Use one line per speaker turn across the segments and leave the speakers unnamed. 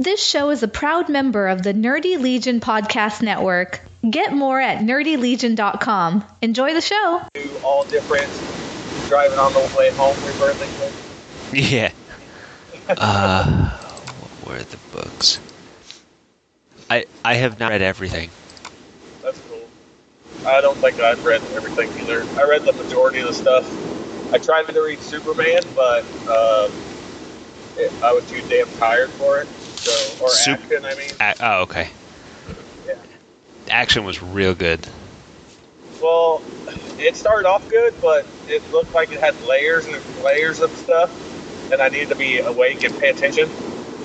This show is a proud member of the Nerdy Legion Podcast Network. Get more at nerdylegion.com. Enjoy the show.
all different driving on the way home reversing
Yeah. Uh, what were the books? I I have not read everything.
That's cool. I don't think I've read everything either. I read the majority of the stuff. I tried to read Superman, but um, it, I was too damn tired for it. So, or
Sup-
action, I mean.
A- oh, okay.
Yeah.
Action was real good.
Well, it started off good, but it looked like it had layers and layers of stuff, and I needed to be awake and pay attention.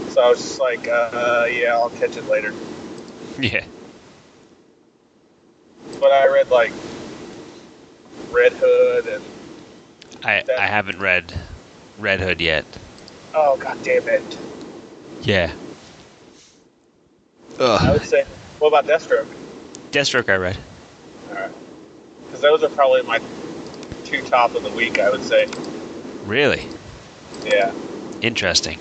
So I was just like, uh, yeah, I'll catch it later.
Yeah.
But I read like Red Hood and
I I haven't read Red Hood yet.
oh god damn it!
Yeah.
I would say, what about Deathstroke?
Deathstroke I read.
Alright, because those are probably my two top of the week. I would say,
Really
yeah.
interesting.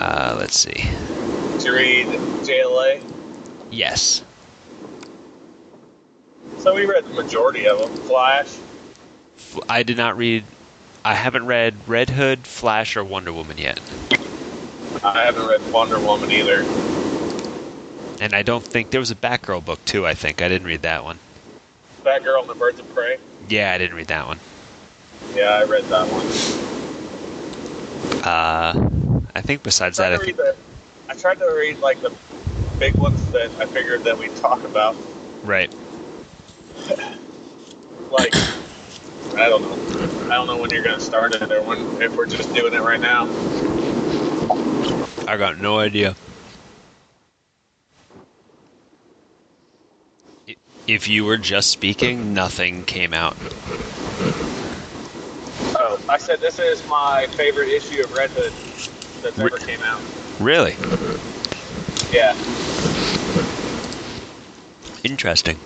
Uh, let's see.
Did you read JLA?
Yes.
So we read the majority of them. Flash.
I did not read. I haven't read Red Hood, Flash, or Wonder Woman yet,
I haven't read Wonder Woman either.
and I don't think there was a Batgirl book too. I think I didn't read that one.
Batgirl and the Birds of Prey.
Yeah, I didn't read that one.
Yeah, I read that one.
Uh, I think besides
I
that, I
tried, to
think
read the, I tried to read like the big ones that I figured that we'd talk about.
right.
Like, I don't know. I don't know when you're gonna start it or when if we're just doing it right now.
I got no idea. If you were just speaking, nothing came out.
Oh, I said this is my favorite issue of Red Hood that's ever came out.
Really
Yeah.
interesting.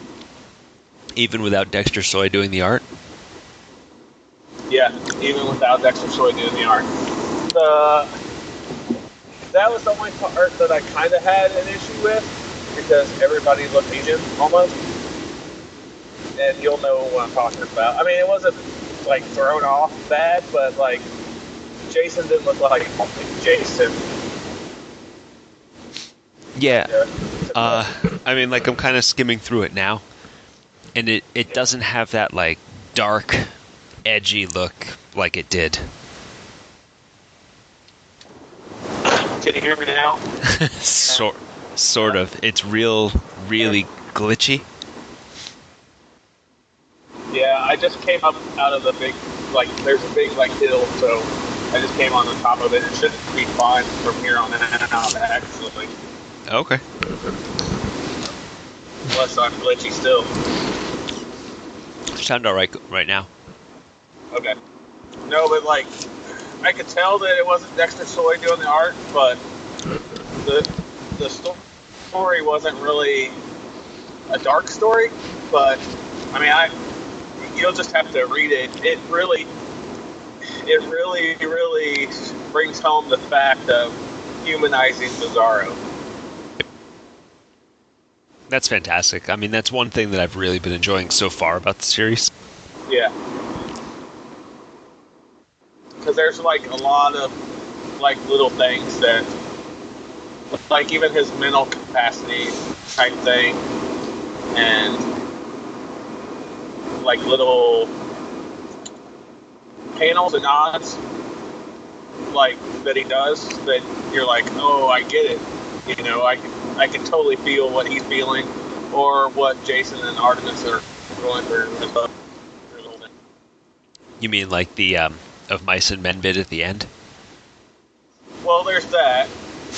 Even without Dexter Soy doing the art.
Yeah, even without Dexter Soy doing the art. The, that was the only part that I kind of had an issue with because everybody looked Asian almost. And you'll know what I'm talking about. I mean, it wasn't like thrown off bad, but like Jason didn't look like Jason.
Yeah.
Yeah.
Uh, I mean, like I'm kind of skimming through it now, and it it doesn't have that like dark, edgy look like it did.
Can you hear me now?
sort sort of. It's real, really glitchy.
Yeah, I just came up out of the big, like, there's a big, like, hill, so I just came on the top of it. It should be fine from here on and out, actually.
Okay.
Unless I'm glitchy still.
Sound all right right now.
Okay. No, but, like, I could tell that it wasn't Dexter Soy doing the art, but the, the sto- story wasn't really a dark story, but, I mean, I, you'll just have to read it. It really, it really, really brings home the fact of humanizing Bizarro.
That's fantastic. I mean, that's one thing that I've really been enjoying so far about the series.
Yeah. Because there's like a lot of like little things that, like even his mental capacity type thing, and like little panels and nods, like that he does that you're like, oh, I get it. You know, I can I can totally feel what he's feeling, or what Jason and Artemis are going through.
You mean like the um, of mice and men bit at the end?
Well, there's that,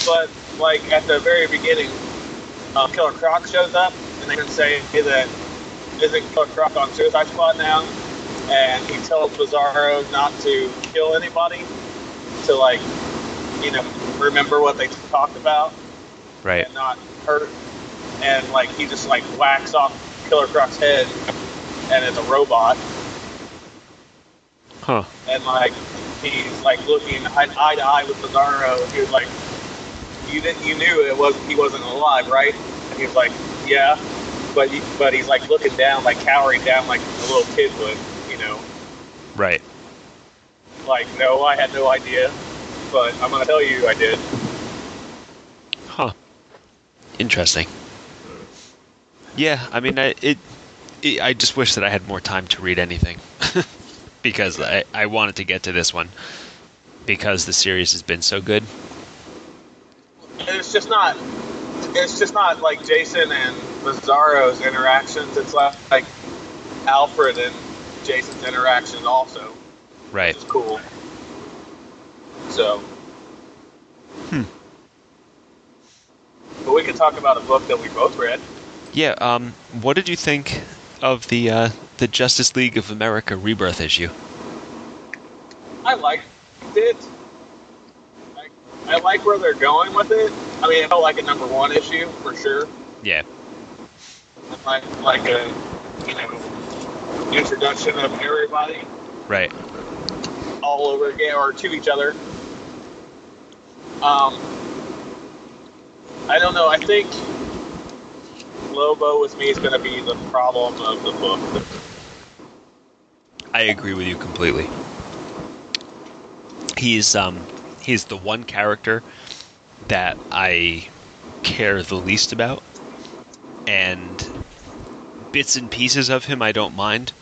but like at the very beginning, uh, Killer Croc shows up, and they can say that isn't Killer Croc on Suicide Squad now, and he tells Bizarro not to kill anybody, to like, you know, remember what they talked about
Right.
and not hurt, and like he just like whacks off Killer Croc's head, and it's a robot,
Huh.
and like he's like looking eye, eye to eye with Bizarro. He was like, "You didn't, you knew it was he wasn't alive, right?" And he was like, "Yeah," but he, but he's like looking down, like cowering down, like a little kid would, you know.
Right.
Like, no, I had no idea, but I'm gonna tell you, I did.
Huh. Interesting. Yeah, I mean, I, it, it. I just wish that I had more time to read anything, because I, I wanted to get to this one because the series has been so good.
It's just not. It's just not like Jason and Bizarro's interactions. It's like, like Alfred and Jason's interactions also,
Right.
which cool. So.
Hmm.
But we could talk about a book that we both read.
Yeah. Um. What did you think of the uh, the Justice League of America Rebirth issue?
I liked it. I, I like where they're going with it. I mean, it felt like a number one issue for sure.
Yeah.
Like like a you know introduction of everybody
Right.
all over again or to each other. Um, I don't know. I think Lobo with me is going to be the problem of the book.
I agree with you completely. He's um he's the one character that I care the least about, and bits and pieces of him I don't mind.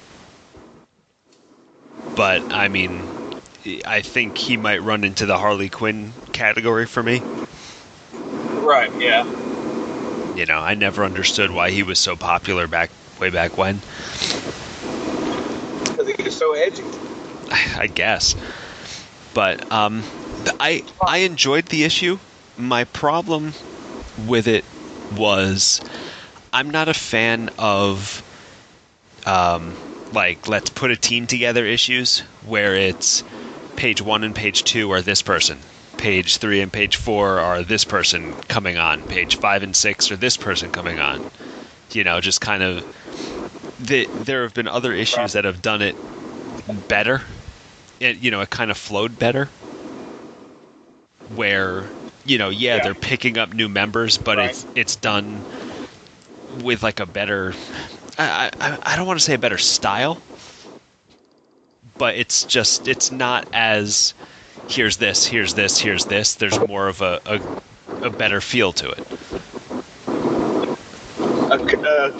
But I mean, I think he might run into the Harley Quinn category for me.
Right. Yeah.
You know, I never understood why he was so popular back way back when.
Because he's so edgy.
I guess. But um, I I enjoyed the issue. My problem with it was I'm not a fan of um, like let's put a team together issues where it's page one and page two are this person, page three and page four are this person coming on, page five and six are this person coming on. You know, just kind of. The, there have been other issues that have done it better it you know it kind of flowed better where you know yeah,
Yeah.
they're picking up new members but
Right.
it's it's done with like a better I, I I don't want to say a better style but it's just it's not as here's this here's this here's this there's more of a a, a better feel to it
A uh,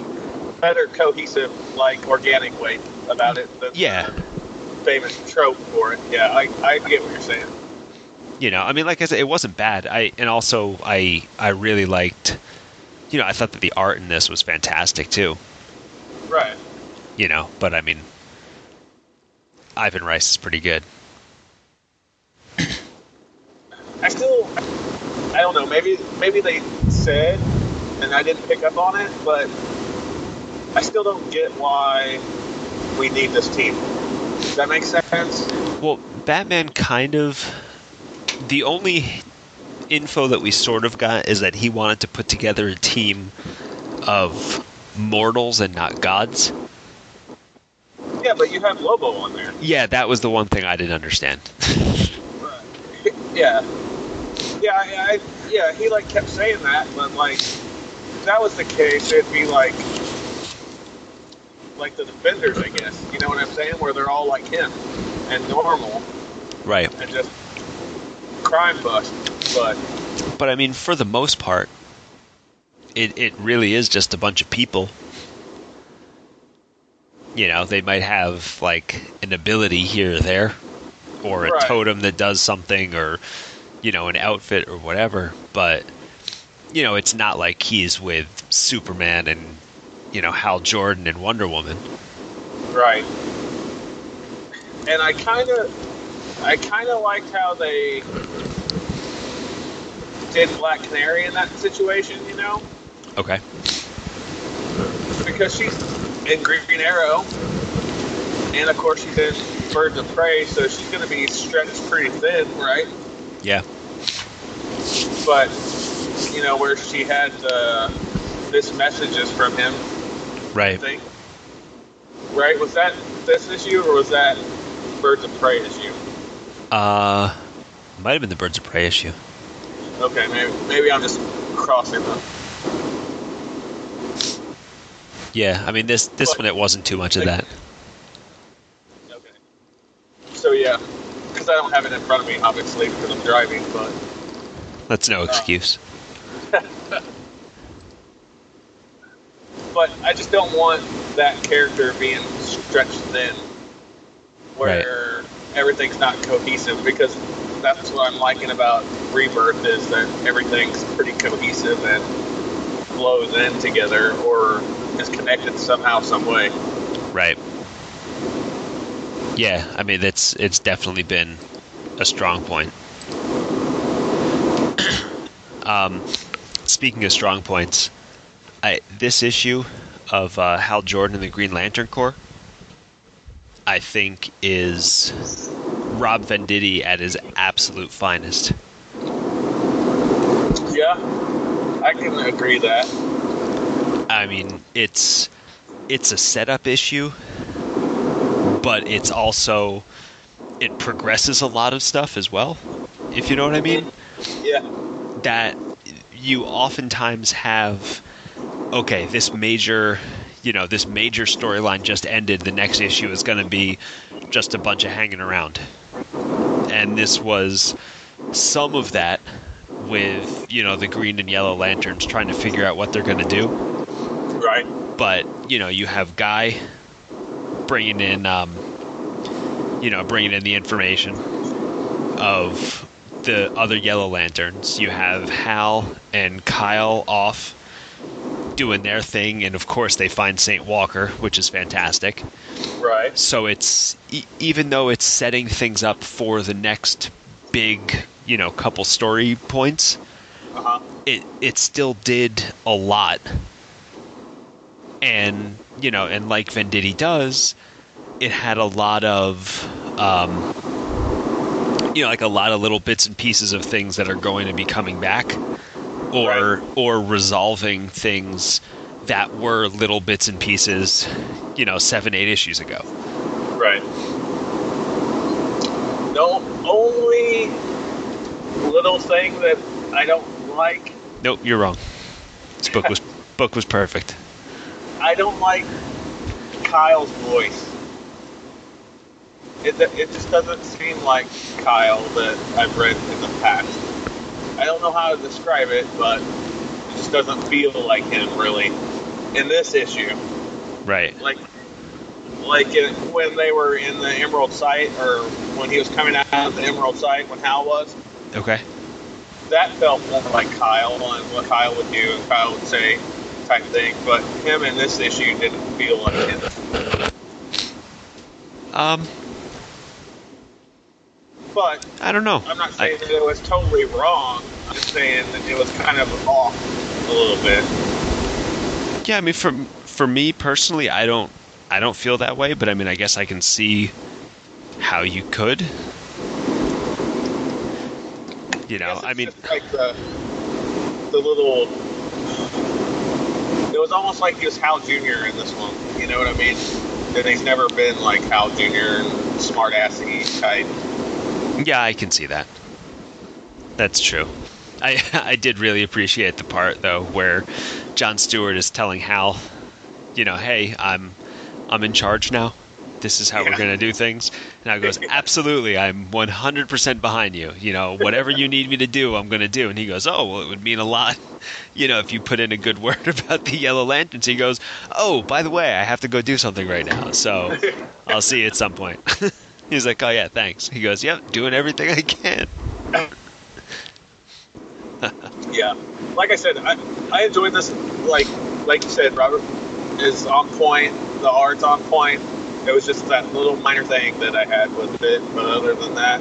better cohesive, like organic way about it. than
Yeah.
famous trope for it. Yeah, I, I get what you're saying.
you know i mean like i said it wasn't bad i and also i i really liked you know i thought that the art in this was fantastic too
Right.
you know but i mean Ivan Reis is pretty good
I still, I don't know. Maybe maybe they said, and I didn't pick up on it, but I still don't get why we need this team. Does that make sense?
well batman kind of the only info that we sort of got is that he wanted to put together a team of mortals and not gods
Yeah, but you have Lobo on there.
yeah that was the one thing i didn't understand
yeah. Yeah, I, I, yeah. He like kept saying that, but like, if that was the case, it'd be like, like the defenders, I guess. You know what I'm saying? Where they're all like him and normal
right
and just crime bust. But
But I mean, for the most part, it it really is just a bunch of people. You know, they might have like an ability here or there, or a
Right.
totem that does something, or you know, an outfit or whatever. But you know, it's not like he's with Superman and you know Hal Jordan and Wonder Woman.
Right. And I kind of, I kind of liked how they did Black Canary in that situation, you know,
Okay.
because she's in Green Arrow, and of course she's in Birds of Prey, so she's going to be stretched pretty thin, right?
Yeah.
But you know where she had uh, this messages from him,
Right.
Right? Was that this issue or was that Birds of Prey issue?
Uh, might have been the Birds of Prey issue.
Okay, maybe maybe I'm just crossing them.
Yeah, I mean this this
But-
one it wasn't too much of that.
Okay. So yeah, because I don't have it in front of me, obviously, because I'm driving. But
That's no excuse.
but I just don't want that character being stretched thin, where everything's not cohesive. Because that's what I'm liking about Rebirth is that everything's pretty cohesive and flows in together, or is connected somehow, some way.
Right. Yeah, I mean it's it's definitely been a strong point. Um, speaking of strong points, I, this issue of uh, Hal Jordan and the Green Lantern Corps, I think, is Rob Venditti at his absolute finest.
Yeah, I can agree that.
I mean, it's it's a setup issue, but it's also it progresses a lot of stuff as well. If you know what I mean,
Yeah.
That you oftentimes have okay, this major, you know, this major storyline just ended. The next issue is going to be just a bunch of hanging around, and this was some of that with you know the green and yellow lanterns trying to figure out what they're going to do
Right.
but you know you have guy bringing in um, you know bringing in the information of the other yellow lanterns you have hal and kyle off doing their thing and of course they find saint walker which is fantastic
Right.
so it's e- even though it's setting things up for the next big you know couple story points
Uh huh.
it it still did a lot and you know and like venditti does it had a lot of um, you know like a lot of little bits and pieces of things that are going to be coming back or
Right.
or resolving things that were little bits and pieces you know seven eight issues ago
Right. The only little thing that I don't like,
nope you're wrong this book was book was perfect
I don't like Kyle's voice. It, it just doesn't seem like Kyle that I've read in the past. I don't know how to describe it, but it just doesn't feel like him really in this issue.
right
like like in, when they were in the Emerald site, or when he was coming out of the Emerald site when Hal was.
okay
That felt more like Kyle and what Kyle would do and Kyle would say, type thing. But him in this issue didn't feel like him.
um
But
i don't know
I'm not
I-
saying that it was totally wrong. I'm just saying that it was kind of off a little bit.
Yeah, I mean, for for me personally, I don't I don't feel that way, but I mean, I guess I can see how you could. You know, I
it's
mean,
just like the the little. It was almost like he was Hal Jr. in this one. You know what I mean? And he's never been like Hal Jr. and smart assy type.
Yeah, I can see that. That's true. I I did really appreciate the part though where John Stewart is telling Hal, you know, hey, I'm I'm in charge now. This is how we're going to do things. And I goes, absolutely, I'm 100% behind you. You know, whatever you need me to do, I'm going to do. And he goes, oh, well, it would mean a lot, you know, if you put in a good word about the Yellow Lanterns. He goes, oh, by the way, I have to go do something right now. So I'll see you at some point. He's like, oh, yeah, thanks. He goes, yep, doing everything I can.
Yeah, like I said, I, I enjoyed this. Like like you said, Robert is on point. The art's on point. It was just that little minor thing that I had with it, but other than that,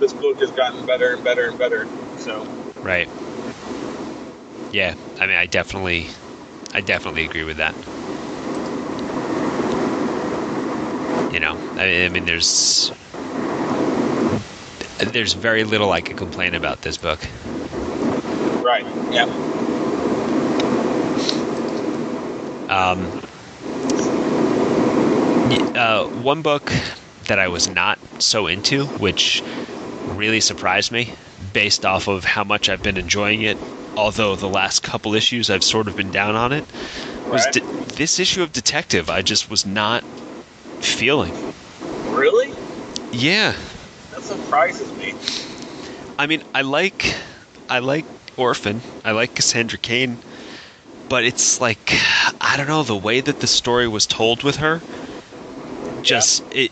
this book has gotten better and better and better. So
Right. Yeah, I mean, I definitely, I definitely agree with that. You know, I, I mean, there's, there's very little I can complain about this book.
right, yeah,
Um, uh, one book that I was not so into, which really surprised me based off of how much I've been enjoying it. Although the last couple issues I've sort of been down on it, was
Right.
de- this issue of Detective I just was not feeling.
Really?
Yeah,
That surprises me.
I mean, I like, I like Orphan. I like Cassandra Cain, but it's like, I don't know, the way that the story was told with her, just it.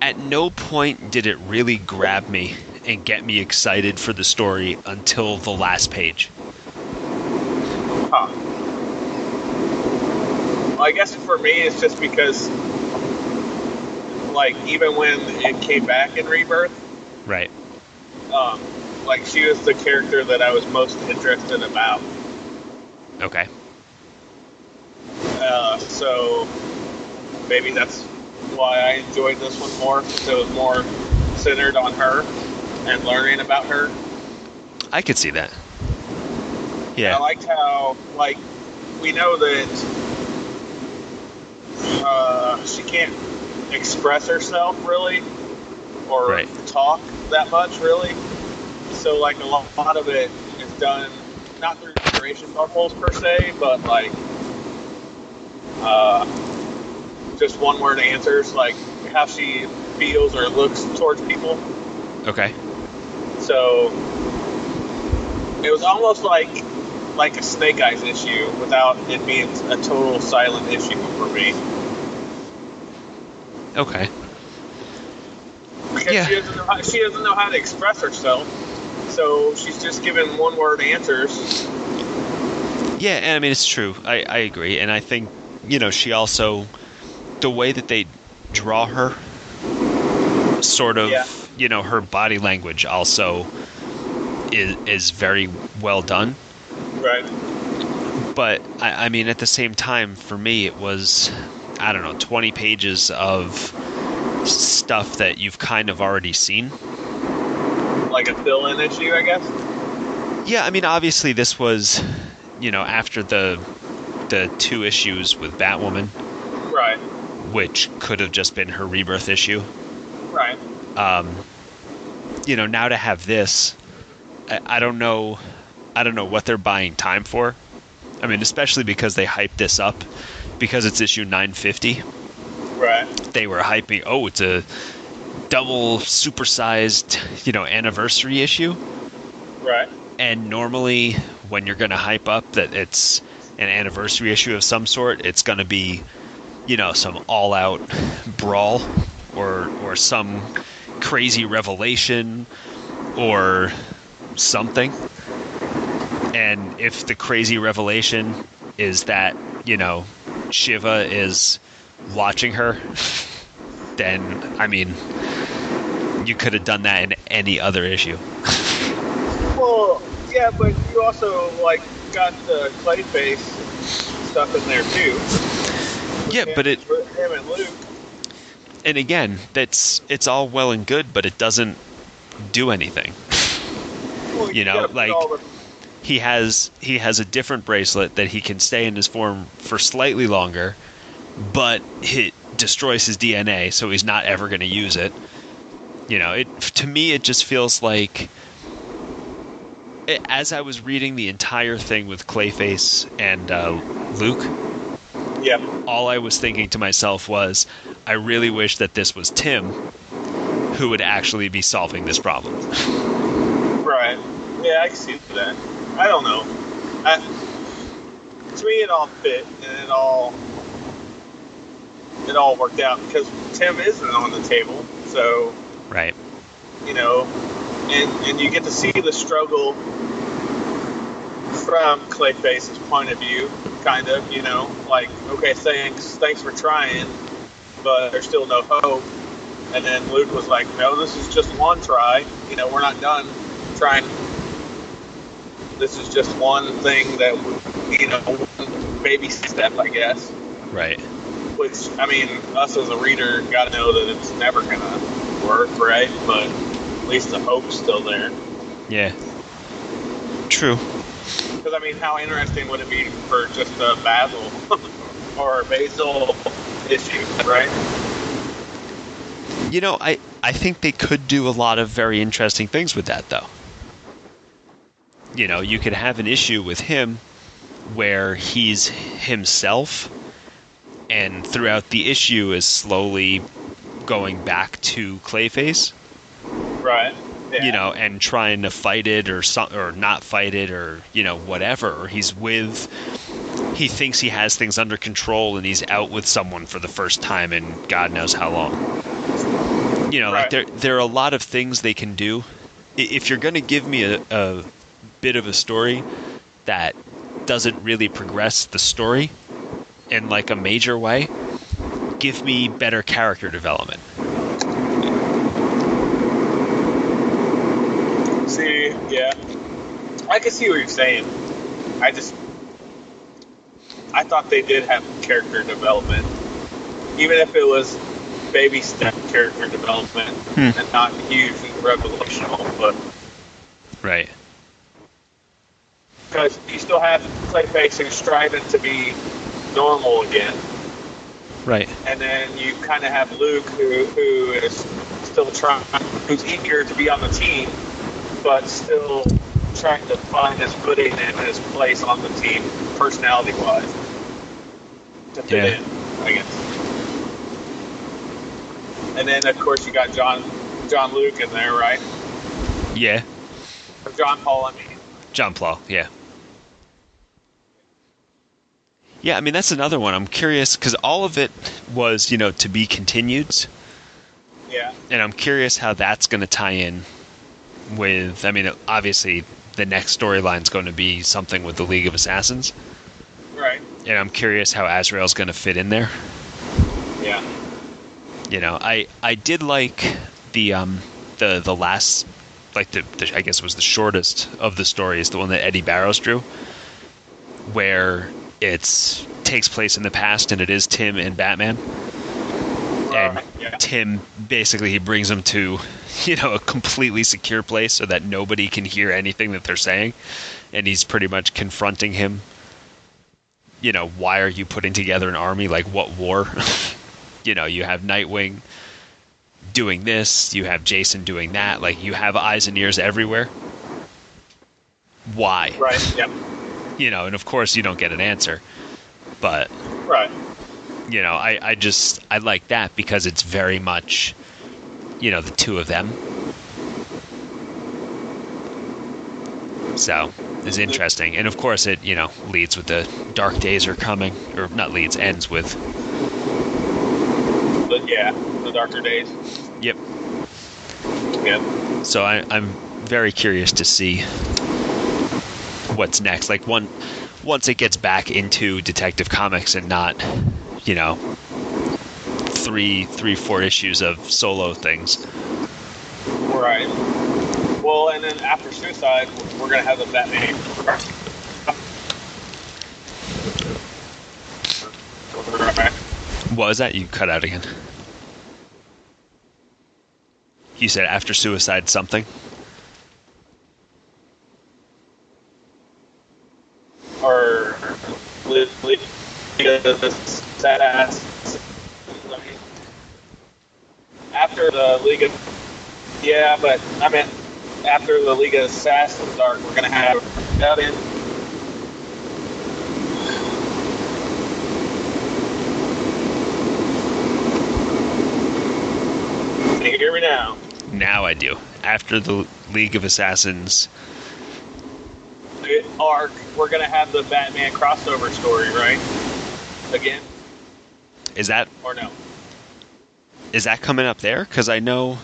At no point did it really grab me and get me excited for the story until the last page.
Huh. I guess for me, it's just because, like, even when it came back in Rebirth,
Right.
um, like, she was the character that I was most interested about.
Okay.
Uh, so maybe that's why I enjoyed this one more. 'cause It was more centered on her and learning about her.
I could see that. Yeah.
I liked how, like, we know that uh, she can't express herself really or
Right.
talk that much really. So, like, a lot, a lot of it is done not through generation bubbles per se, but like uh, just one word answers, like how she feels or looks towards people.
Okay.
So it was almost like like a Snake Eyes issue without it being a total silent issue for me.
Okay.
Because
Yeah.
she doesn't know how, she doesn't know how to express herself. So she's just giving one word answers.
Yeah, and I mean it's true. I, I agree, and I think you know she also the way that they draw her, sort of
Yeah.
you know her body language also is is very well done.
Right.
But I, I mean at the same time, for me it was I don't know twenty pages of stuff that you've kind of already seen.
Like a fill in issue, I guess.
Yeah, I mean, obviously this was, you know, after the the two issues with Batwoman,
Right.
which could have just been her rebirth issue.
Right.
Um, you know, now to have this, I, I don't know, I don't know what they're buying time for. I mean, especially because they hyped this up because it's issue 950.
Right.
They were hyping, oh, it's a double supersized, you know, anniversary issue.
Right.
And normally, when you're going to hype up that it's an anniversary issue of some sort, it's going to be, you know, some all-out brawl or or some crazy revelation or something. And if the crazy revelation is that, you know, Shiva is watching her, then I mean, you could have done that in any other issue.
Well, yeah, but you also like got the Clayface stuff in there too.
Yeah,
Him-
but it
him and Luke.
and again, that's it's all well and good, but it doesn't do anything.
Well,
You know, like- He has he has a different bracelet that he can stay in his form for slightly longer, but it destroys his DNA, so he's not ever going to use it. You know, it to me it just feels like it, as I was reading the entire thing with Clayface and uh, Luke,
yeah,
all I was thinking to myself was, I really wish that this was Tim who would actually be solving this problem.
right. Yeah, I can see that. I don't know. I, to me, it all fit and it all it all worked out because Tim isn't on the table, so
Right.
you know, and and you get to see the struggle from Clayface's point of view, kind of, you know, like okay, thanks, thanks for trying, but there's still no hope. And then Luke was like, no, this is just one try. You know, we're not done trying. This is just one thing that, would you know, baby step, I guess.
Right.
Which, I mean, us as a reader got to know that it's never going to work, right? But at least the hope's still there.
Yeah. True.
Because, I mean, how interesting would it be for just a Basil or a Basil issue, right?
You know, I I think they could do a lot of very interesting things with that though. You know, you could have an issue with him where he's himself and throughout the issue is slowly going back to Clayface,
Right. Yeah.
you know, and trying to fight it or some, or not fight it or you know whatever. He's with, he thinks he has things under control and he's out with someone for the first time in God knows how long. You know, like there there are a lot of things they can do. If you're going to give me a, a bit of a story that doesn't really progress the story in like a major way, give me better character development.
See, yeah, I can see what you're saying. I just, I thought they did have character development, even if it was baby step character development
Hmm.
and not huge and revelational, but
Right.
Because you still have Clayface who's striving to be normal again,
Right.
and then you kind of have Luke who who is still trying, who's eager to be on the team, but still trying to find his footing and his place on the team, personality wise, to fit
Yeah.
in, I guess. And then of course you got John John Luke in there, right?
Yeah.
Or John Paul, I mean.
John Plow, yeah. Yeah, I mean that's another one. I'm curious because all of it was, you know, to be continued,
Yeah.
and I'm curious how that's going to tie in with. I mean, obviously the next storyline is going to be something with the League of Assassins,
Right.
and I'm curious how Azrael's going to fit in there.
Yeah.
You know, I I did like the um the the last like the, the I guess it was the shortest of the stories, the one that Eddy Barrows drew, where it's takes place in the past and it is Tim and Batman. And
yeah.
Tim basically he brings them to, you know, a completely secure place so that nobody can hear anything that they're saying, and he's pretty much confronting him. You know, why are you putting together an army? Like what war? you know, you have Nightwing doing this, you have Jason doing that, like you have eyes and ears everywhere. Why?
Right. Yep.
You know, and of course you don't get an answer. But,
Right.
you know, I, I just I like that because it's very much you know, the two of them. So it's interesting. And of course it, you know, leads with the dark days are coming or not leads, ends with
But yeah, the darker days.
Yep.
Yeah.
So I, I'm very curious to see what's next. Like one, once it gets back into Detective Comics and not, you know, three, three, four issues of solo things.
Right. Well, and then after Suicide, we're gonna have the Batman. Right.
What was that? You cut out again. You said after Suicide something.
Or li- li- sad ass. After the League of yeah, but I meant after the League of Assassins arc, we're gonna have that in. Can you hear me now?
Now I do. After the League of Assassins.
Arc, we're gonna have the Batman crossover story, right? Again,
Is that
or no?
is that coming up there? Because I know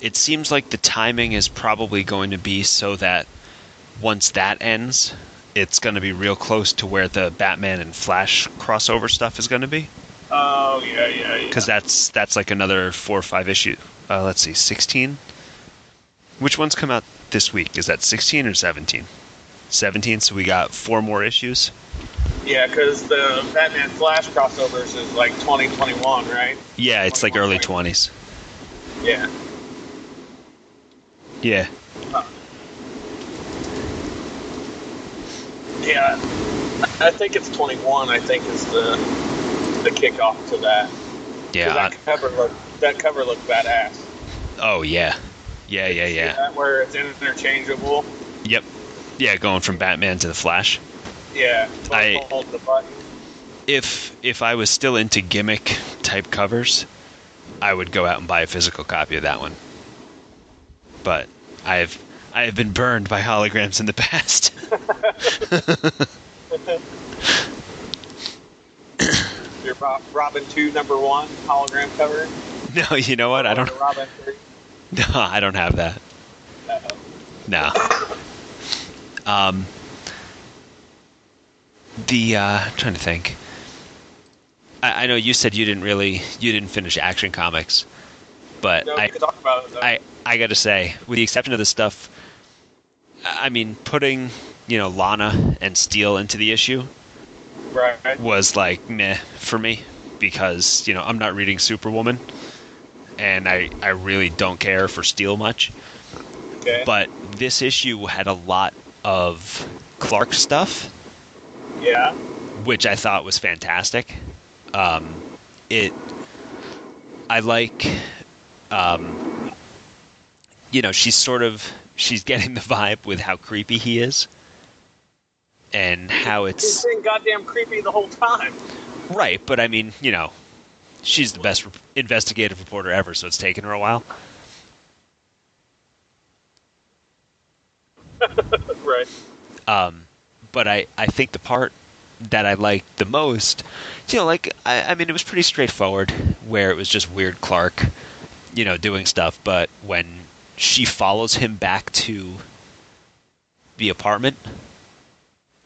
it seems like the timing is probably going to be so that once that ends, it's going to be real close to where the Batman and Flash crossover stuff is going to be.
Oh yeah, yeah, yeah.
Because that's that's like another four or five issue. Uh, let's see, sixteen. Which ones come out this week? Is that sixteen or seventeen? Seventeen. So we got four more issues.
Yeah, because the Batman Flash crossovers is like 2021, right?
Yeah, it's like early twenties.
Yeah.
Yeah.
Yeah. I think it's 21. I think is the the kickoff to that.
Yeah.
that cover looked that cover looked badass.
Oh yeah, yeah, yeah, yeah.
that where it's interchangeable.
Yep. Yeah, going from Batman to the Flash.
Yeah,
I-
hold the button.
If if I was still into gimmick type covers, I would go out and buy a physical copy of that one. But I've I have been burned by holograms in the past.
Your Ro- Robin two number one hologram cover.
no, you know what? I don't.
Robin three.
No, I don't have that.
Uh-oh.
No. Um. The uh, I'm trying to think. I, I know you said you didn't really you didn't finish Action Comics, but
No,
I
it.
I I got to say, with the exception of the stuff, I I mean, putting you know Lana and Steel into the issue
right.
was like meh for me because you know I'm not reading Superwoman, and I I really don't care for Steel much.
Okay.
But this issue had a lot of Clark stuff,
yeah.
which I thought was fantastic. Um, it, I like, um, you know, she's sort of she's getting the vibe with how creepy he is, and how
it's
it's
been goddamn creepy the whole time.
right. But I mean, you know, she's the best investigative reporter ever, so it's taken her a while.
right.
Um, but I, I think the part that I liked the most, you know, like I, I mean, it was pretty straightforward, where it was just weird Clark, you know, doing stuff. But when she follows him back to the apartment,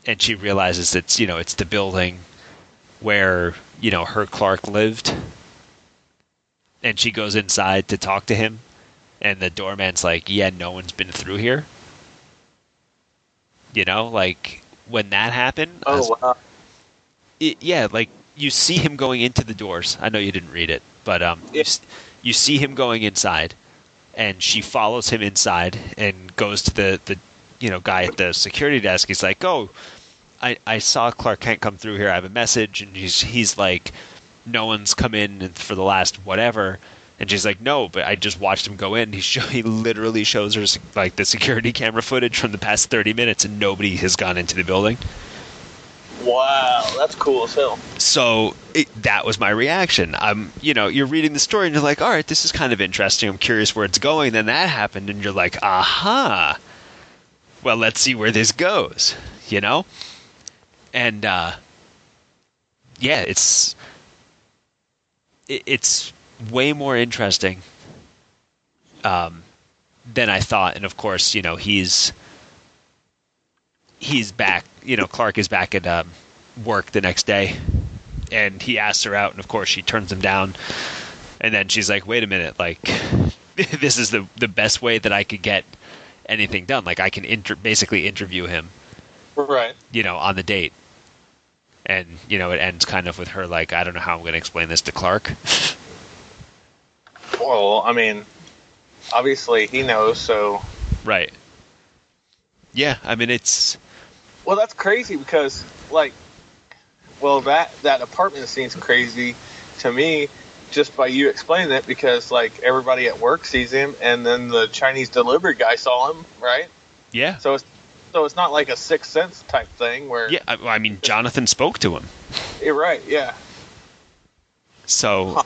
and she realizes it's you know it's the building where you know her Clark lived, and she goes inside to talk to him, and the doorman's like, "Yeah, no one's been through here." You know, like when that happened, I was-
Oh wow.
it, yeah, like you see him going into the doors. I know you didn't read it, but um, you,
Yeah.
s- you see him going inside, and she follows him inside and goes to the the you know guy at the security desk. He's like, "Oh, I I saw Clark Kent come through here. I have a message," and he's he's like, "No one's come in for the last whatever." And she's like, "No, but I just watched him go in. He show, he literally shows her like the security camera footage from the past thirty minutes, and nobody has gone into the building."
Wow, that's cool as hell.
so it, that was my reaction. I'm, you know, you're reading the story and you're like, all right, this is kind of interesting. I'm curious where it's going. Then that happened, and you're like, aha. Well, let's see where this goes. You know, and uh, yeah, it's it, it's way more interesting um, than I thought. And of course, you know, he's he's back. You know, Clark is back at um, work the next day, and he asks her out, and of course she turns him down. And then she's like, "Wait a minute! Like, this is the the best way that I could get anything done. Like, I can inter- basically interview him,
Right.
you know, on the date." And you know, it ends kind of with her like, "I don't know how I'm going to explain this to Clark."
Well, I mean, obviously he knows. So,
right. Yeah, I mean, it's
well, that's crazy because, like, well, that that apartment seems crazy to me just by you explaining it because, like, everybody at work sees him, and then the Chinese delivery guy saw him, right?
yeah,
So it's so it's not like a sixth sense type thing where
yeah. I, I mean, Jonathan spoke to him.
you're right. Yeah.
So,
Huh.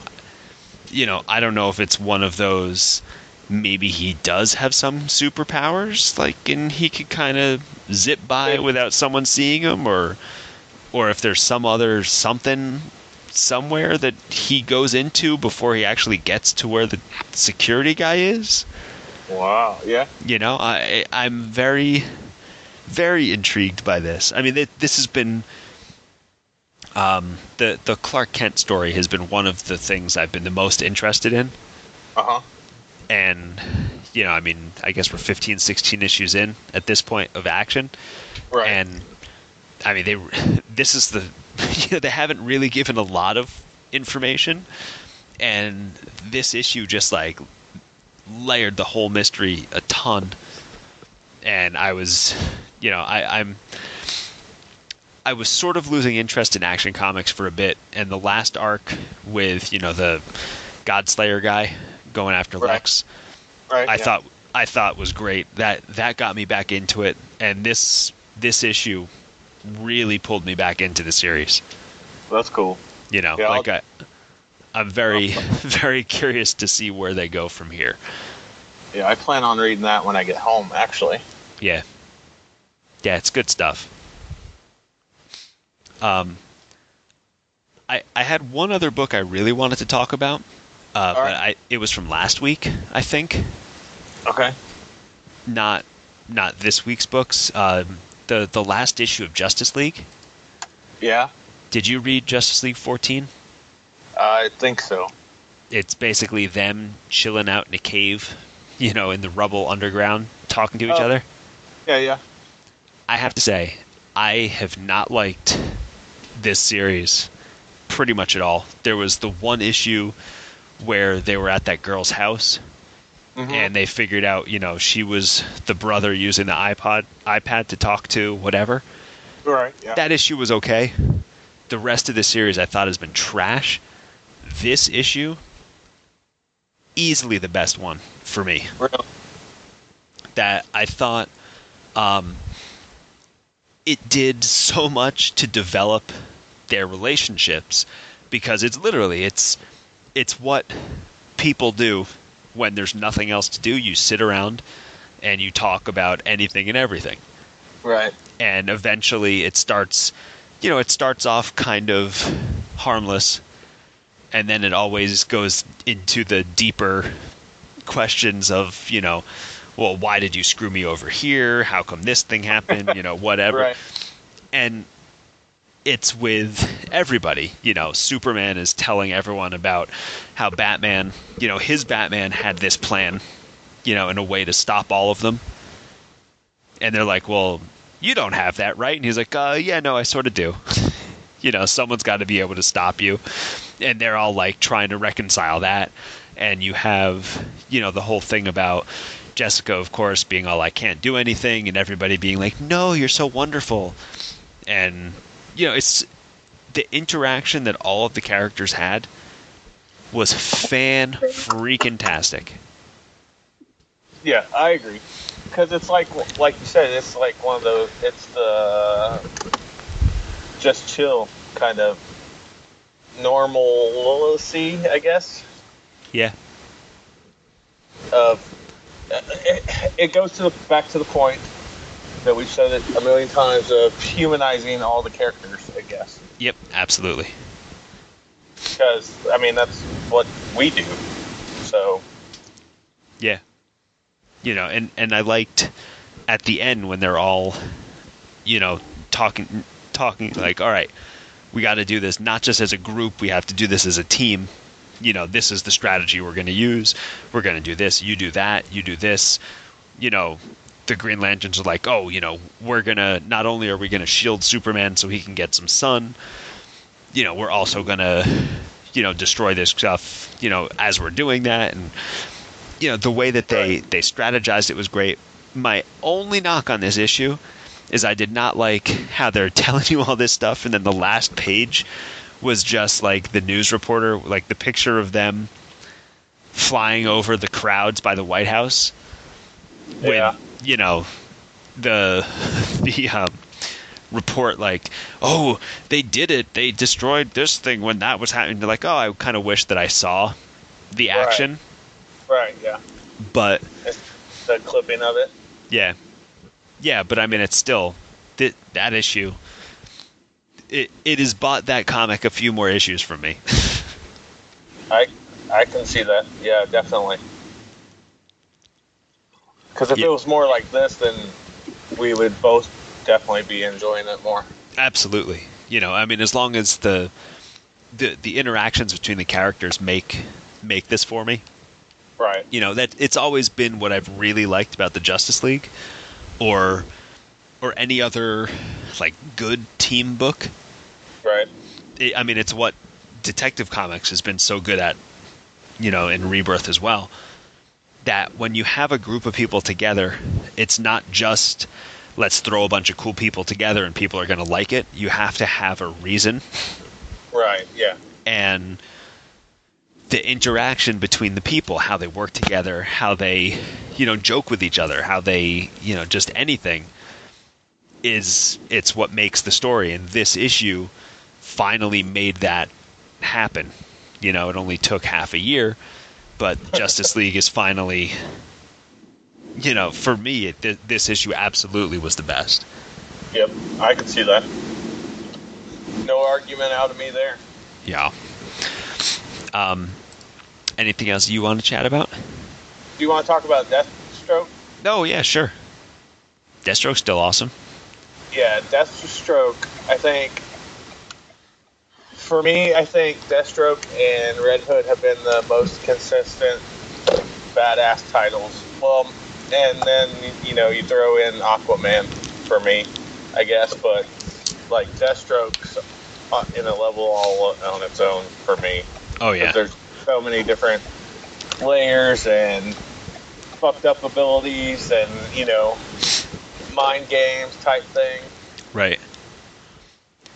You know, I don't know if it's one of those. Maybe he does have some superpowers, like, and he could kind of zip by without someone seeing him, or, or if there's some other something somewhere that he goes into before he actually gets to where the security guy is.
Wow. Yeah.
You know, I I'm very, very intrigued by this. I mean, th- this has been. Um, the the Clark Kent story has been one of the things I've been the most interested in,
Uh huh.
and you know, I mean, I guess we're 15, 16 issues in at this point of action,
Right.
and I mean, they this is the you know they haven't really given a lot of information, and this issue just like layered the whole mystery a ton, and I was, you know, I, I'm. I was sort of losing interest in action comics for a bit, and the last arc with you know the Godslayer guy going after
Right.
Lex.
Right.
I
yeah.
thought I thought was great. That that got me back into it, and this this issue really pulled me back into the series.
that's cool.
You know,
Yeah,
like
I'll-
I, I'm very very curious to see where they go from here.
Yeah, I plan on reading that when I get home. Actually.
Yeah, yeah, it's good stuff. Um, I I had one other book I really wanted to talk about, uh, but
right.
I it was from last week, I think.
Okay.
not not this week's books. Um, the the last issue of Justice League.
Yeah,
Did you read Justice League 14?
I think so.
It's basically them chilling out in a cave, you know, in the rubble underground, talking to each
Oh.
other.
Yeah, yeah.
I have to say, I have not liked this series pretty much at all. There was the one issue where they were at that girl's house
Mhm.
and they figured out, you know, she was the brother using the iPod iPad to talk to whatever.
right. Yeah.
that issue was okay. The rest of the series I thought has been trash. This issue, easily the best one for me.
Really?
That I thought um, it did so much to develop their relationships because it's literally it's it's what people do when there's nothing else to do. You sit around and you talk about anything and everything
Right.
and eventually it starts you know it starts off kind of harmless and then it always goes into the deeper questions of you know well why did you screw me over here how come this thing happened you know whatever
Right.
and it's with everybody. You know superman is telling everyone about how batman you know his batman had this plan you know in a way to stop all of them. And they're like well you don't have that right? And he's like uh yeah no i sort of do. You know someone's got to be able to stop you. And they're all like trying to reconcile that. And you have you know the whole thing about jessica of course being all i can't do anything and everybody being like no you're so wonderful. And you know it's the interaction that all of the characters had was fan freaking tastic
Yeah, I agree. Because it's like, like you said, it's like one of those. It's the just chill kind of normalcy, I guess.
yeah
Of it, it goes to the back to the point that we've said it a million times of humanizing all the characters. I guess
yep absolutely
because I mean that's what we do. So
Yeah. You know, and and I liked at the end when they're all, you know, talking talking like, all right, we got to do this not just as a group, we have to do this as a team. You know, this is the strategy we're going to use. We're going to do this, you do that, you do this. You know, the Green Lanterns are like, "Oh, you know, we're going to not only are we going to shield Superman so he can get some sun, you know, we're also going to you know, destroy this stuff, you know, as we're doing that. And you know the way that they they strategized it was great. My only knock on this issue is i did not like how they're telling you all this stuff. And then the last page was just like the news reporter like the picture of them flying over the crowds by the white house. When
Yeah.
You know the the um report like oh they did it they destroyed this thing when that was happening they're like oh i kind of wish that i saw the action
right, yeah,
but
it's the clipping of it.
yeah, yeah, but I mean, it's still that that issue. It it has bought that comic a few more issues from me.
I I can see that. Yeah, definitely. Because if
Yeah.
it was more like this, then we would both definitely be enjoying it more.
Absolutely, you know, I mean, as long as the the the interactions between the characters make make this for me,
Right.
you know, that it's always been what I've really liked about the Justice League, or or any other like good team book.
Right.
it, I mean, it's what Detective Comics has been so good at, you know, in Rebirth as well. That when you have a group of people together, it's not just let's throw a bunch of cool people together and people are going to like it. You have to have a reason.
Right. Yeah.
And the interaction between the people, how they work together, how they, you know, joke with each other, how they, you know, just anything is it's what makes the story and this issue finally made that happen. You know, it only took half a year, but Justice League is finally you know, for me it, th- this issue absolutely was the best.
Yep, I can see that. No argument out of me there.
Yeah. Um anything else you want to chat about?
Do you want to talk about Deathstroke?
No, yeah, sure. Deathstroke's still awesome.
Yeah, Deathstroke, I think. For me, I think Deathstroke and Red Hood have been the most consistent badass titles. Well, and then, you know, you throw in Aquaman for me, I guess, but like Deathstroke's uh, in a level all on its own for me.
Oh yeah.
There's so many different layers and fucked up abilities and, you know, mind games type thing.
Right.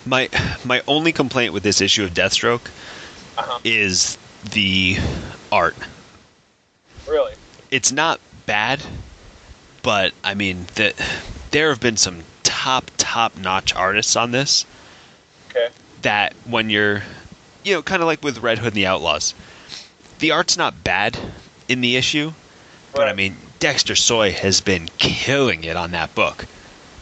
My my only complaint with this issue of Deathstroke
Uh-huh.
is the art.
Really?
It's not bad, but I mean that there have been some top top notch artists on this
Okay.
that when you're you know kind of like with Red Hood and the Outlaws, the art's not bad in the issue, but I mean Dexter Soy has been killing it on that book.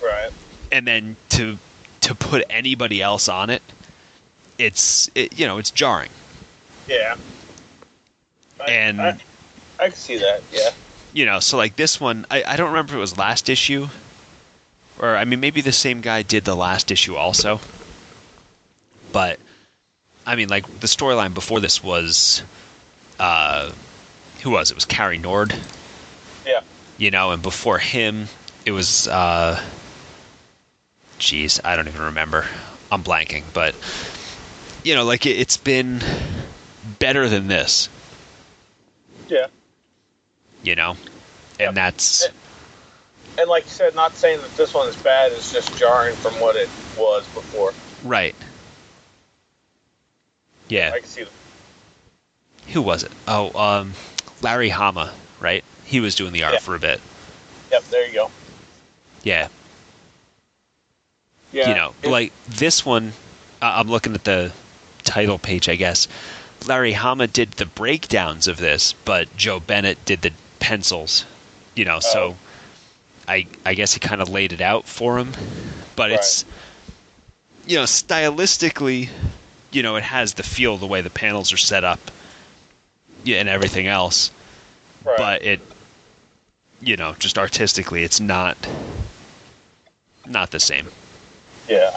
Right.
and then to to put anybody else on it, it's it, you know it's jarring.
Yeah. I,
And-
I, I can see that. Yeah.
You know, so like this one, I, I don't remember if it was last issue, or I mean maybe the same guy did the last issue also. But I mean, like the storyline before this was, uh, who was it? it was Cary Nord,
Yeah.
you know, and before him it was, uh, geez, I don't even remember. I'm blanking, but you know, like it, it's been better than this,
Yeah.
you know,
Yep.
and that's
And like you said, not saying that this one is bad. It's just jarring from what it was before.
right. Yeah,
I can see that.
who was it? Oh, um, Larry Hama, right? He was doing the art
Yeah.
for a bit.
Yep. There you go.
Yeah,
Yeah.
you know,
it-
like this one. Uh, I'm looking at the title page, I guess. Larry Hama did the breakdowns of this, but Joe Bennett did the pencils. You know, so
Oh.
I I guess he kind of laid it out for him, but it's you know stylistically, you know, it has the feel the way the panels are set up, yeah, and everything else.
right.
But it, you know, just artistically, it's not not the same.
Yeah.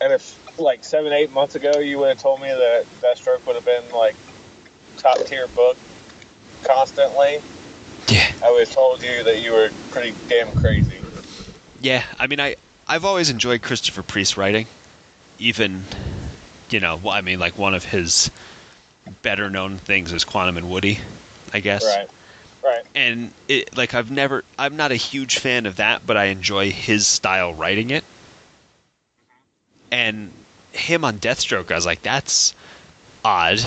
And if like seven, eight months ago you would have told me that Deathstroke would have been like top tier book constantly,
Yeah.
I would have told you that you were pretty damn crazy.
Yeah, I mean, I I've always enjoyed Christopher Priest writing, even you know, well, I mean, like one of his better known things is Quantum and Woody, I guess.
Right. Right.
And it like I've never I'm not a huge fan of that, but I enjoy his style writing it. And him on Deathstroke, I was like, that's odd.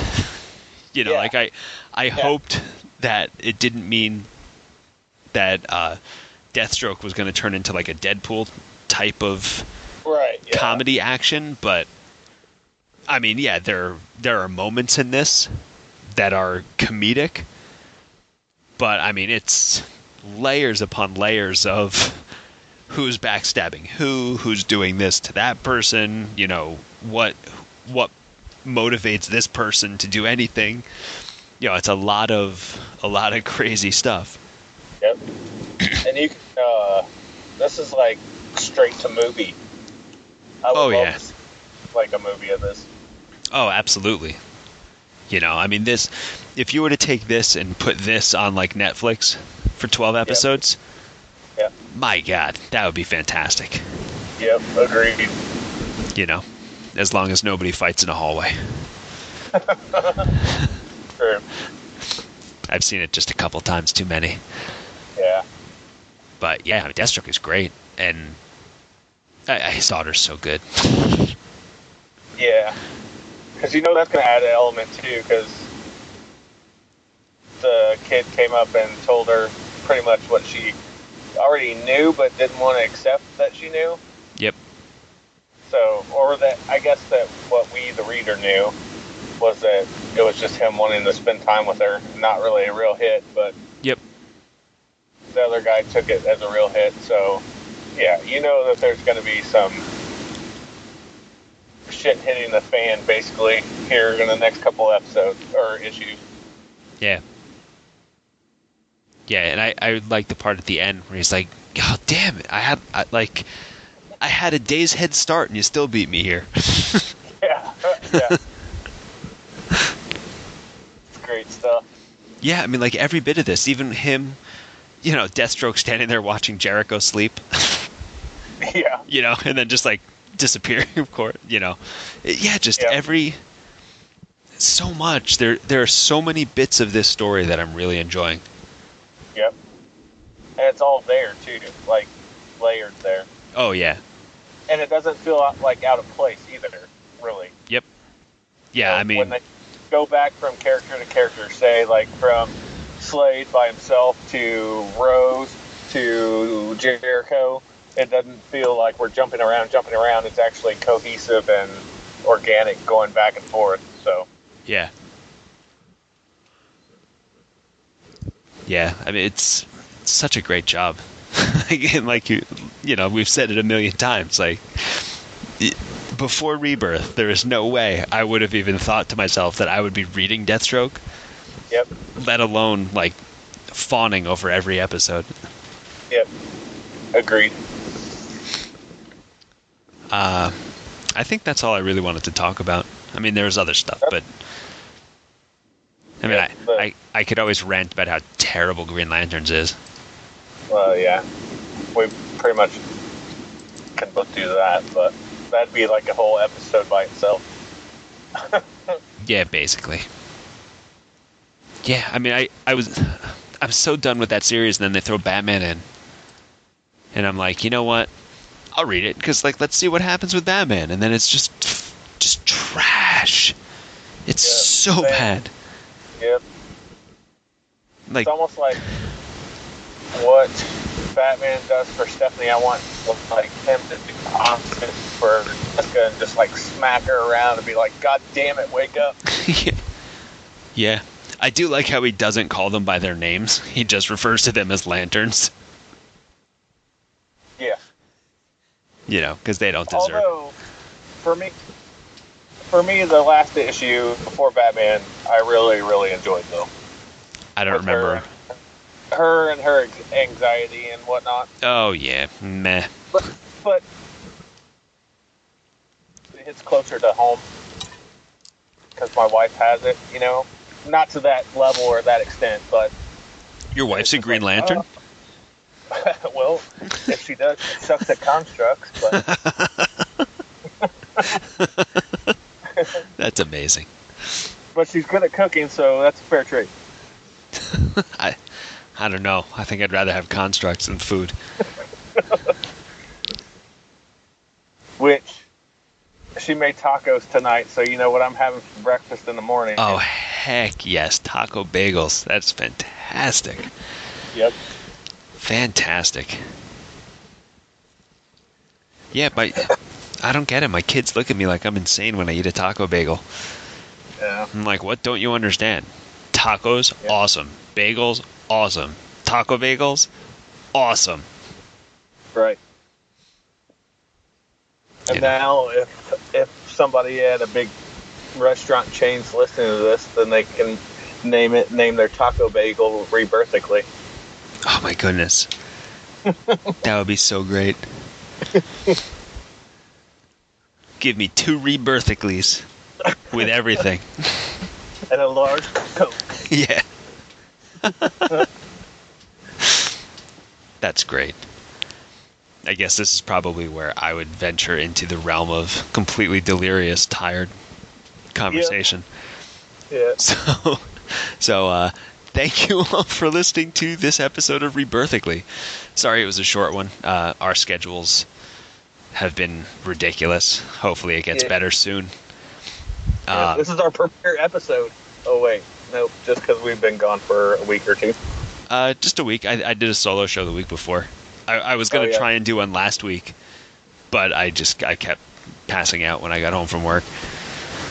you know,
Yeah.
like I I hoped that it didn't mean that uh, Deathstroke was going to turn into like a Deadpool type of
Right. Yeah.
comedy action, but I mean, yeah, there there are moments in this that are comedic, but I mean, it's layers upon layers of who's backstabbing who, who's doing this to that person, you know, what what motivates this person to do anything. You know, it's a lot of a lot of crazy stuff.
Yep. and you, can, uh, this is like straight to movie.
Oh,
love
yeah.
like a movie of this.
Oh, absolutely. You know, I mean, this. If you were to take this and put this on like Netflix for twelve episodes,
Yeah.
my God, that would be fantastic.
Yep. Agreed.
You know, as long as nobody fights in a hallway.
True.
I've seen it just a couple times too many.
Yeah.
But yeah, I mean, Deathstroke is great, and uh, his daughter's so good.
Yeah. Because you know that's going to add an element too. Because the kid came up and told her pretty much what she already knew, but didn't want to accept that she knew.
Yep.
So, or that I guess that what we, the reader, knew was that it was just him wanting to spend time with her, not really a real hit, but
Yep.
the other guy took it as a real hit. So, yeah, you know that there's going to be some shit hitting the fan basically here in the next couple episodes or issues.
Yeah. Yeah, and I, I like the part at the end where he's like, "God damn it! I had I, like, I had a day's head start, and you still beat me here."
Yeah, yeah. it's great stuff.
yeah, I mean, like every bit of this, even him, you know, Deathstroke standing there watching Jericho sleep,
Yeah,
you know, and then just like disappearing, of course, you know, yeah, just
Yeah.
every so much. There, there are so many bits of this story that I'm really enjoying.
And it's all there too, like layered there,
Oh yeah,
and it doesn't feel uh, like out of place either. Really.
yep, yeah. I mean when
they go back from character to character, say like from Slade by himself to Rose to Jericho, it doesn't feel like we're jumping around, jumping around. It's actually cohesive and organic, going back and forth. So
Yeah. Yeah, I mean it's such a great job. Like you, you know, we've said it a million times. Like before Rebirth, there is no way I would have even thought to myself that I would be reading Deathstroke,
yep,
let alone like fawning over every episode.
yep, agreed.
Uh, I think that's all I really wanted to talk about. I mean, there was other stuff, but I mean,
Yeah,
I, I I could always rant about how terrible Green Lanterns is.
Well, yeah, we pretty much can both do that, but that'd be like a whole episode by itself.
Yeah, basically. Yeah, I mean, I, I was, I'm so done with that series, and then they throw Batman in, and I'm like, you know what? I'll read it because, like, let's see what happens with Batman, and then it's just, just trash. It's
Yeah,
so
same.
bad.
Yep.
Like,
it's almost like what Batman does for Stephanie. I want like him to do opposite for Jessica and just like smack her around and be like, "God damn it, wake up!"
yeah. yeah, I do like how he doesn't call them by their names. He just refers to them as lanterns.
Yeah.
You know, because they don't deserve.
Although, for me, for me, the last issue before Batman, I really, really enjoyed though.
I don't
With
remember.
Her, her and her anxiety and whatnot,
Oh yeah, meh.
but but it hits closer to home because my wife has it. You know, not to that level or that extent, but
Your wife's a Green
like,
Lantern.
uh, well, if she does, she sucks at constructs. But
That's amazing.
but she's good at cooking, so that's a fair trade.
I, I don't know. I think I'd rather have constructs than food.
Which she made tacos tonight, so you know what I'm having for breakfast in the morning.
Oh heck yes, taco bagels. That's fantastic.
Yep.
Fantastic. Yeah, but I don't get it. My kids look at me like I'm insane when I eat a taco bagel.
Yeah.
I'm like, what don't you understand? Tacos,
Yeah.
awesome. Bagels, awesome. Taco bagels, awesome.
Right. And
know.
now, if if somebody at a big restaurant chain's listening to this, then they can name it name their taco bagel rebirthically.
Oh my goodness. that would be so great. Give me two rebirthicles with everything.
And a large coke.
yeah. That's great. I guess this is probably where I would venture into the realm of completely delirious, tired conversation.
Yeah.
So, so uh, thank you all for listening to this episode of Rebirthically. Sorry it was a short one. Uh, our schedules have been ridiculous. Hopefully it gets
Yeah.
better soon.
Yeah,
Uh,
this is our premiere episode. Oh wait, Nope, just because we've been gone for a week or two.
Uh, just a week. I, I did a solo show the week before. I, I was gonna
Oh, yeah.
try and do one last week, but I just I kept passing out when I got home from work.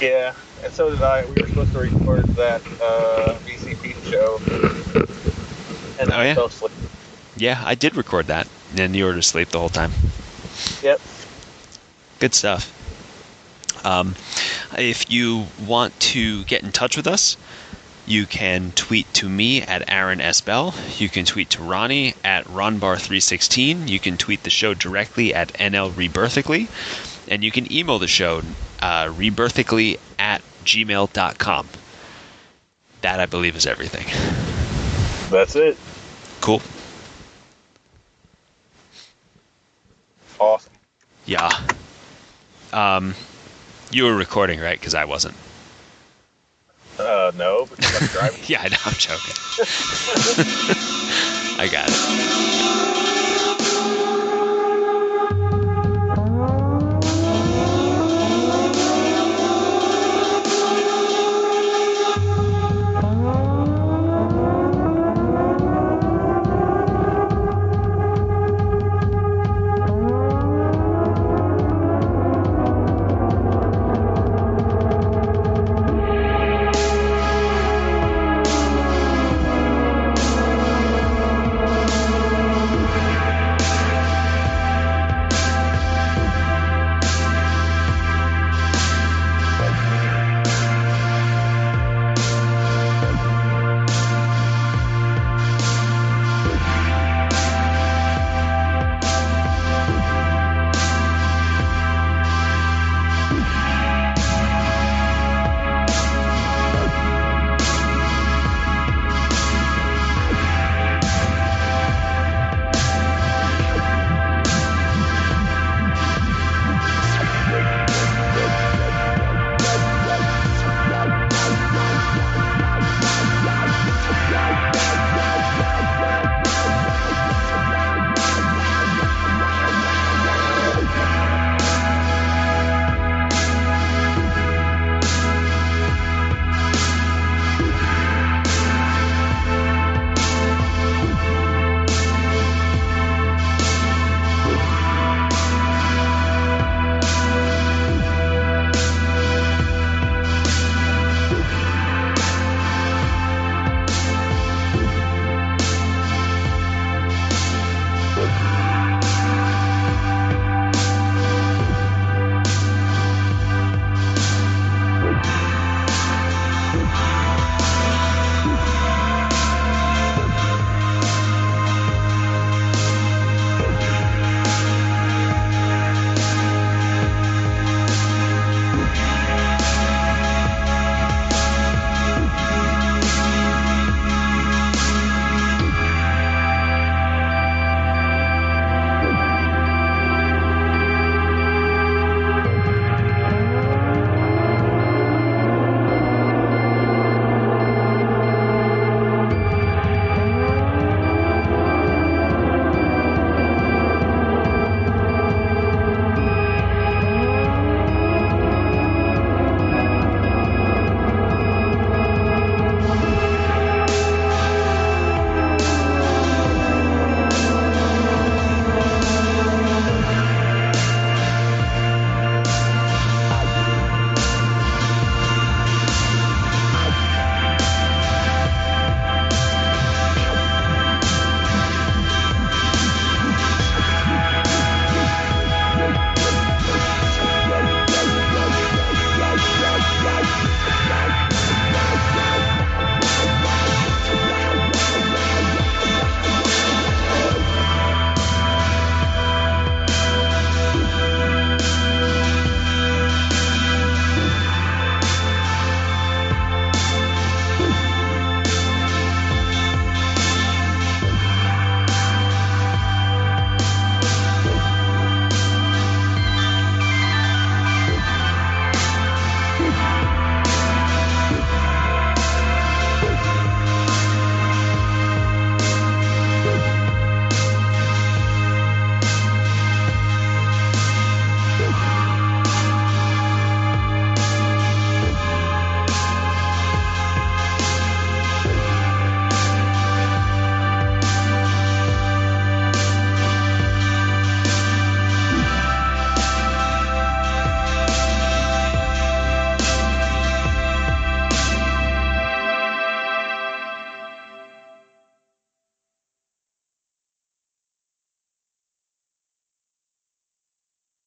Yeah, and so did I. We were supposed to record that uh, VCP show, and
Oh,
I
yeah?
fell asleep.
Yeah, I did record that, and you were asleep the whole time.
Yep.
Good stuff. Um, if you want to get in touch with us, you can tweet to me at Aaron S. Bell. You can tweet to Ronnie at RonBar316. You can tweet the show directly at NL Rebirthically. And you can email the show uh, rebirthically at gmail.com. That, I believe, is everything.
That's it.
Cool.
Awesome.
Yeah. Um, you were recording, right? Because I wasn't.
Uh, no, because I'm driving.
Yeah, I know, I'm joking. I got it.